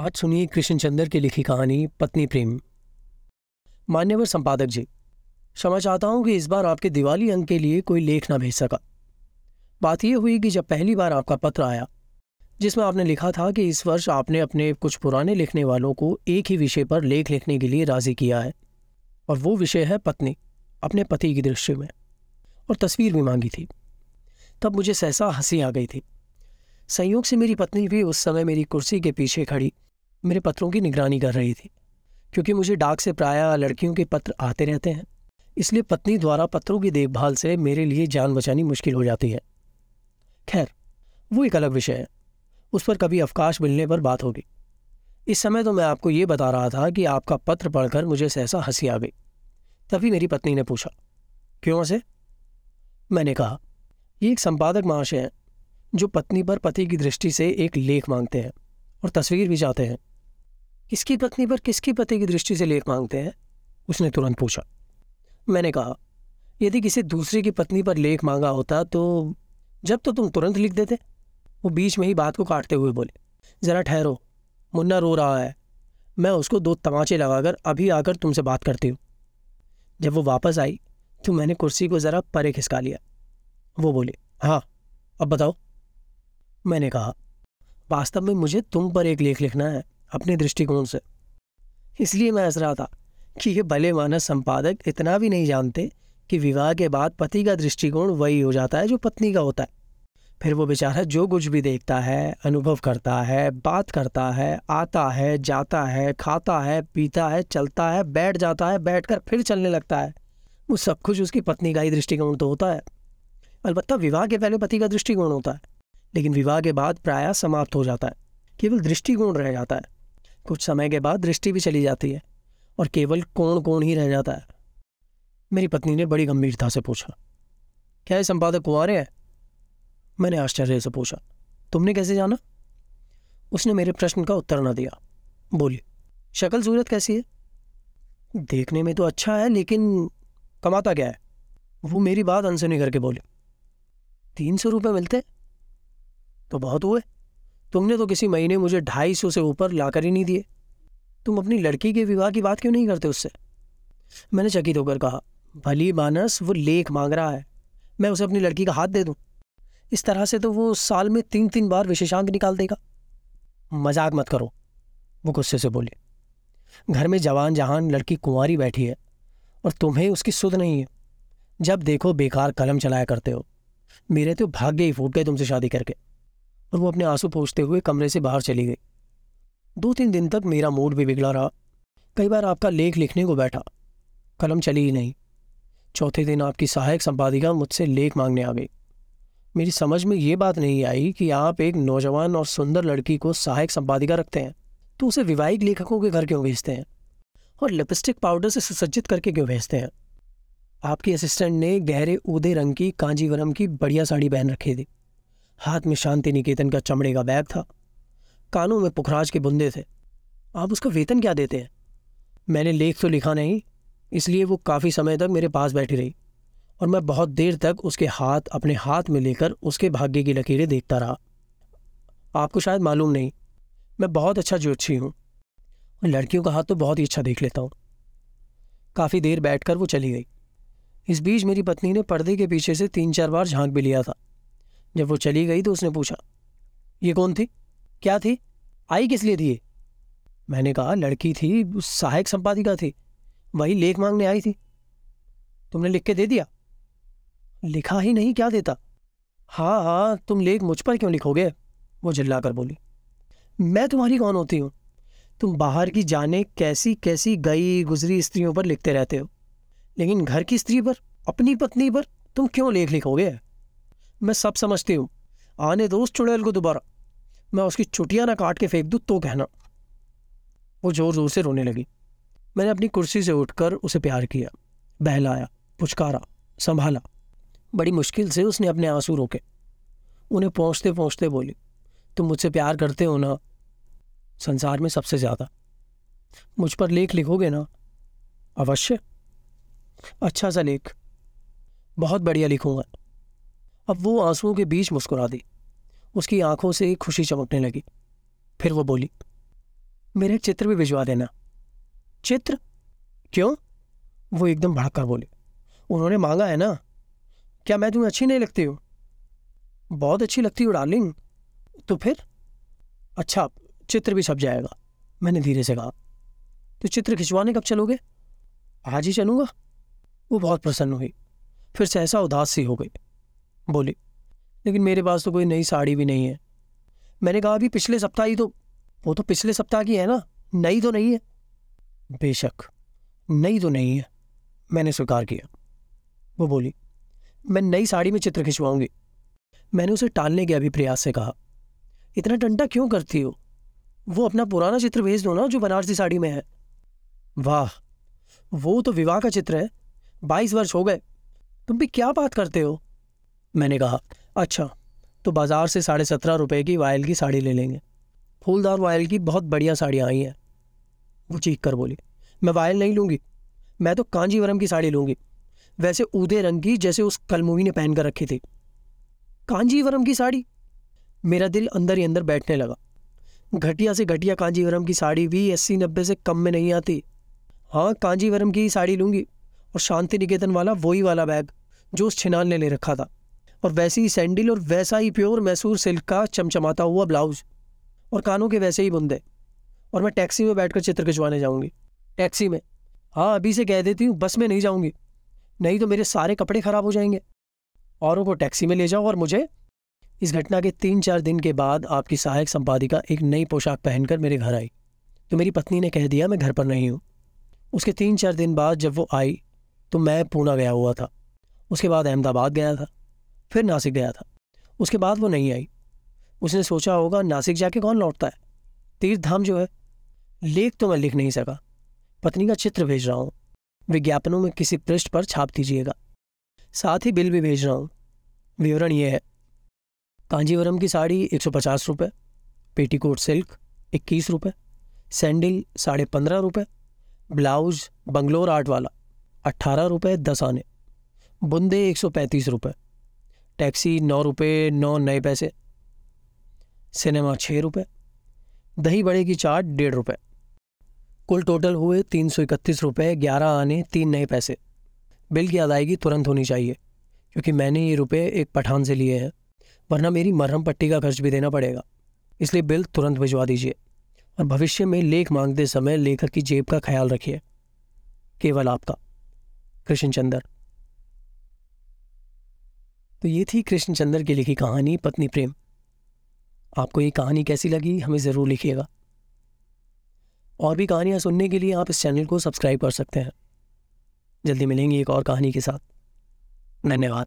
आज सुनिए कृष्णचंद्र की लिखी कहानी पत्नी प्रेम। मान्यवर संपादक जी, क्षमा चाहता हूँ कि इस बार आपके दिवाली अंक के लिए कोई लेख ना भेज सका। बात यह हुई कि जब पहली बार आपका पत्र आया, जिसमें आपने लिखा था कि इस वर्ष आपने अपने कुछ पुराने लिखने वालों को एक ही विषय पर लेख लिखने के लिए राज़ी किया है, और वो विषय है पत्नी, अपने पति की दृष्टि में, और तस्वीर भी मांगी थी। तब मुझे सहसा हँसी आ गई थी। संयोग से मेरी पत्नी भी उस समय मेरी कुर्सी के पीछे खड़ी मेरे पत्रों की निगरानी कर रही थी, क्योंकि मुझे डाक से प्राय लड़कियों के पत्र आते रहते हैं। इसलिए पत्नी द्वारा पत्रों की देखभाल से मेरे लिए जान बचानी मुश्किल हो जाती है। खैर, वो एक अलग विषय है। उस पर कभी अवकाश मिलने पर बात होगी। इस समय तो मैं आपको ये बता रहा था कि आपका पत्र पढ़कर मुझे सहसा हँसी आ गई। तभी मेरी पत्नी ने पूछा, क्यों से मैंने कहा, ये एक संपादक महाशय हैं, जो पत्नी पर पति की दृष्टि से एक लेख मांगते हैं और तस्वीर भी चाहते हैं। किसकी पत्नी पर किसकी पति की दृष्टि से लेख मांगते हैं? उसने तुरंत पूछा। मैंने कहा, यदि किसी दूसरे की पत्नी पर लेख मांगा होता तो जब तो तुम तुरंत लिख देते। वो बीच में ही बात को काटते हुए बोले, ज़रा ठहरो, मुन्ना रो रहा है। मैं उसको दो तमाचे लगाकर अभी आकर तुमसे बात करती हूँ। जब वो वापस आई तो मैंने कुर्सी को ज़रा परे खिसका लिया। वो बोले हाँ अब बताओ। मैंने कहा, वास्तव में मुझे तुम पर एक लेख लिखना है। अपने दृष्टिकोण से। इसलिए मैं हंस रहा था कि ये भले मानस संपादक इतना भी नहीं जानते कि विवाह के बाद पति का दृष्टिकोण वही हो जाता है जो पत्नी का होता है। फिर वो बेचारा जो कुछ भी देखता है, अनुभव करता है, बात करता है, आता है, जाता है, खाता है, पीता है, चलता है, बैठ जाता है, बैठकर फिर चलने लगता है। वो सब कुछ उसकी पत्नी का ही दृष्टिकोण तो होता है। अलबत्ता विवाह के पहले पति का दृष्टिकोण होता है, लेकिन विवाह के बाद प्राय समाप्त हो जाता है। केवल दृष्टिकोण रह जाता है। कुछ समय के बाद दृष्टि भी चली जाती है और केवल कोण कोण ही रह जाता है। मेरी पत्नी ने बड़ी गंभीरता से पूछा, क्या ये संपादक कुआरे हैं? मैंने आश्चर्य से पूछा, तुमने कैसे जाना? उसने मेरे प्रश्न का उत्तर न दिया, बोली, शक्ल सूरत कैसी है? देखने में तो अच्छा है, लेकिन कमाता क्या है? वो मेरी बात अनसुनी करके बोले, तीन सौ रुपये मिलते तो बहुत हुए। तुमने तो किसी महीने मुझे ढाई सौ से ऊपर लाकर ही नहीं दिए। तुम अपनी लड़की के विवाह की बात क्यों नहीं करते उससे? मैंने चकित होकर कहा, भली मानस, वो लेख मांग रहा है। मैं उसे अपनी लड़की का हाथ दे दूँ। इस तरह से तो वो साल में तीन तीन बार विशेषांक निकाल देगा। मज़ाक मत करो, वो गुस्से से बोले। घर में जवान जहान लड़की कुंवारी बैठी है और तुम्हें उसकी सुध नहीं है। जब देखो बेकार कलम चलाया करते हो, मेरे तो भाग्य ही फूट गए तुमसे शादी करके। और वो अपने आँसू पोछते हुए कमरे से बाहर चली गई। दो तीन दिन तक मेरा मूड भी बिगड़ा रहा। कई बार आपका लेख लिखने को बैठा। कलम चली ही नहीं। चौथे दिन आपकी सहायक संपादिका मुझसे लेख मांगने आ गई। मेरी समझ में ये बात नहीं आई कि आप एक नौजवान और सुंदर लड़की को सहायक संपादिका रखते हैं। तो उसे विवाहिक लेखकों के घर क्यों भेजते हैं? और लिपस्टिक पाउडर से सुसज्जित करके क्यों भेजते हैं? आपकी असिस्टेंट ने गहरे, ऊदे रंग की, कांजीवरम की बढ़िया साड़ी पहन रखी थी। हाथ में शांति निकेतन का चमड़े का बैग था। कानों में पुखराज के बुंदे थे। आप उसका वेतन क्या देते हैं? मैंने लेख तो लिखा नहीं, इसलिए वो काफ़ी समय तक मेरे पास बैठी रही और मैं बहुत देर तक उसके हाथ, अपने हाथ में लेकर उसके भाग्य की लकीरें देखता रहा। आपको शायद मालूम नहीं, मैं बहुत अच्छा ज्योतिषी हूँ लड़कियों का हाथ तो बहुत ही अच्छा देख लेता हूँ। काफ़ी देर बैठकर वो चली गई। इस बीच मेरी पत्नी ने पर्दे के पीछे से तीन चार बार झाँक भी लिया था। जब वो चली गई तो उसने पूछा, ये कौन थी? क्या थी? आई किस लिए थी मैंने कहा, लड़की थी सहायक संपादिका थी। वही लेख मांगने आई थी। तुमने लिख के दे दिया? लिखा ही नहीं, क्या देता? हाँ हाँ तुम लेख मुझ पर क्यों लिखोगे? वो झिल्ला कर बोली, मैं तुम्हारी कौन होती हूँ? तुम बाहर की जाने कैसी कैसी गई गुजरी स्त्रियों पर लिखते रहते हो। लेकिन घर की स्त्री पर, अपनी पत्नी पर तुम क्यों लेख लिखोगे? मैं सब समझती हूँ। आने दो उस चुड़ैल को दोबारा। मैं उसकी चुटिया ना काट के फेंक दूँ तो कहना। वो ज़ोर ज़ोर से रोने लगी। मैंने अपनी कुर्सी से उठकर उसे प्यार किया। बहलाया, पुचकारा, संभाला। बड़ी मुश्किल से उसने अपने आँसू रोके। उन्हें पहुँचते पहुँचते बोली, तुम मुझसे प्यार करते हो ना? संसार में सबसे ज़्यादा। मुझ पर लेख लिखोगे ना? अवश्य। अच्छा सा लेख। बहुत बढ़िया लिखूँगा। अब वो आंसुओं के बीच मुस्कुरा दी। उसकी आँखों से खुशी चमकने लगी। फिर वो बोली, मेरा चित्र भी भिजवा देना। चित्र? क्यों? वो एकदम भड़क कर बोले, उन्होंने मांगा है ना। क्या मैं तुम्हें अच्छी नहीं लगती हूँ? बहुत अच्छी लगती हूँ, डार्लिंग। तो फिर? अच्छा चित्र भी छप जाएगा, मैंने धीरे से कहा। तो चित्र खिंचवाने कब चलोगे? आज ही चलूँगा। वो बहुत प्रसन्न हुई, फिर सहसा उदास सी हो गई। बोली, लेकिन मेरे पास तो कोई नई साड़ी भी नहीं है। मैंने कहा, अभी पिछले सप्ताह ही तो वो तो पिछले सप्ताह की है ना, नई तो नहीं है। बेशक, नई तो नहीं है, मैंने स्वीकार किया। वो बोली, मैं नई साड़ी में चित्र खिंचवाऊँगी। मैंने उसे टालने के अभी प्रयास से कहा, इतना डंडा क्यों करती हो? वो अपना पुराना चित्र भेज दो ना, जो बनारसी साड़ी में है। वाह, वो तो विवाह का चित्र है, बाईस वर्ष हो गए, तुम भी क्या बात करते हो? मैंने कहा अच्छा तो बाज़ार से साढ़े सत्रह रुपये की वायल की साड़ी ले लेंगे। फूलदार वायल की बहुत बढ़िया साड़ियाँ आई हैं। वो चीख कर बोली, मैं वायल नहीं लूँगी, मैं तो कांजीवरम की साड़ी लूँगी, वैसे ऊदे रंग की जैसे उस कलमुवी ने पहन कर रखी थी। कांजीवरम की साड़ी? मेरा दिल अंदर ही अंदर बैठने लगा। घटिया से घटिया कांजीवरम की साड़ी भी अस्सी नब्बे से कम में नहीं आती। हाँ कांजीवरम की साड़ी लूँगी, और शांति निकेतन वाला वही वाला बैग जो उस छिनाल ने ले रखा था। और वैसी ही सैंडल और वैसा ही प्योर मैसूर सिल्क का चमचमाता हुआ ब्लाउज और कानों के वैसे ही बुंदे। और मैं टैक्सी में बैठकर चित्र खिंचवाने जाऊँगी। टैक्सी में? हाँ अभी से कह देती हूँ, बस में नहीं जाऊँगी। नहीं तो मेरे सारे कपड़े खराब हो जाएँगे। औरों को टैक्सी में ले जाओ और मुझे इस घटना के तीन चार दिन के बाद आपकी सहायक संपादिका एक नई पोशाक पहनकर मेरे घर आई। तो मेरी पत्नी ने कह दिया, मैं घर पर नहीं हूँ। उसके तीन चार दिन बाद जब वो आई तो मैं पूना गया हुआ था। उसके बाद अहमदाबाद गया था। फिर नासिक गया था। उसके बाद वो नहीं आई। उसने सोचा होगा, नासिक जाके कौन लौटता है? तीर्थ धाम जो है, लेख तो मैं लिख नहीं सका। पत्नी का चित्र भेज रहा हूँ। विज्ञापनों में किसी पृष्ठ पर छाप दीजिएगा। साथ ही बिल भी भेज रहा हूँ। विवरण ये है। कांजीवरम की साड़ी एक सौ पचास रुपये पेटीकोट सिल्क इक्कीस रुपये सैंडल साढ़े पंद्रह रुपये ब्लाउज बंगलोर आर्ट वाला अट्ठारह रुपये दस आने। बुंदे एक सौ पैंतीस रुपये टैक्सी नौ रुपये नौ नए पैसे। सिनेमा छः रुपये दही बड़े की चाट डेढ़ रुपये कुल टोटल हुए तीन सौ इकतीस रुपये ग्यारह आने, तीन नए पैसे। बिल की अदायगी तुरंत होनी चाहिए, क्योंकि मैंने ये रुपये एक पठान से लिए हैं, वरना मेरी मरहम पट्टी का खर्च भी देना पड़ेगा। इसलिए बिल तुरंत भिजवा दीजिए, और भविष्य में लेख मांगते समय लेखक की जेब का ख्याल रखिए। केवल आपका, कृष्णचंदर। तो ये थी कृष्णचंद्र की लिखी कहानी, पत्नी प्रेम। आपको ये कहानी कैसी लगी, हमें ज़रूर लिखिएगा। और भी कहानियाँ सुनने के लिए आप इस चैनल को सब्सक्राइब कर सकते हैं। जल्दी मिलेंगे एक और कहानी के साथ। धन्यवाद।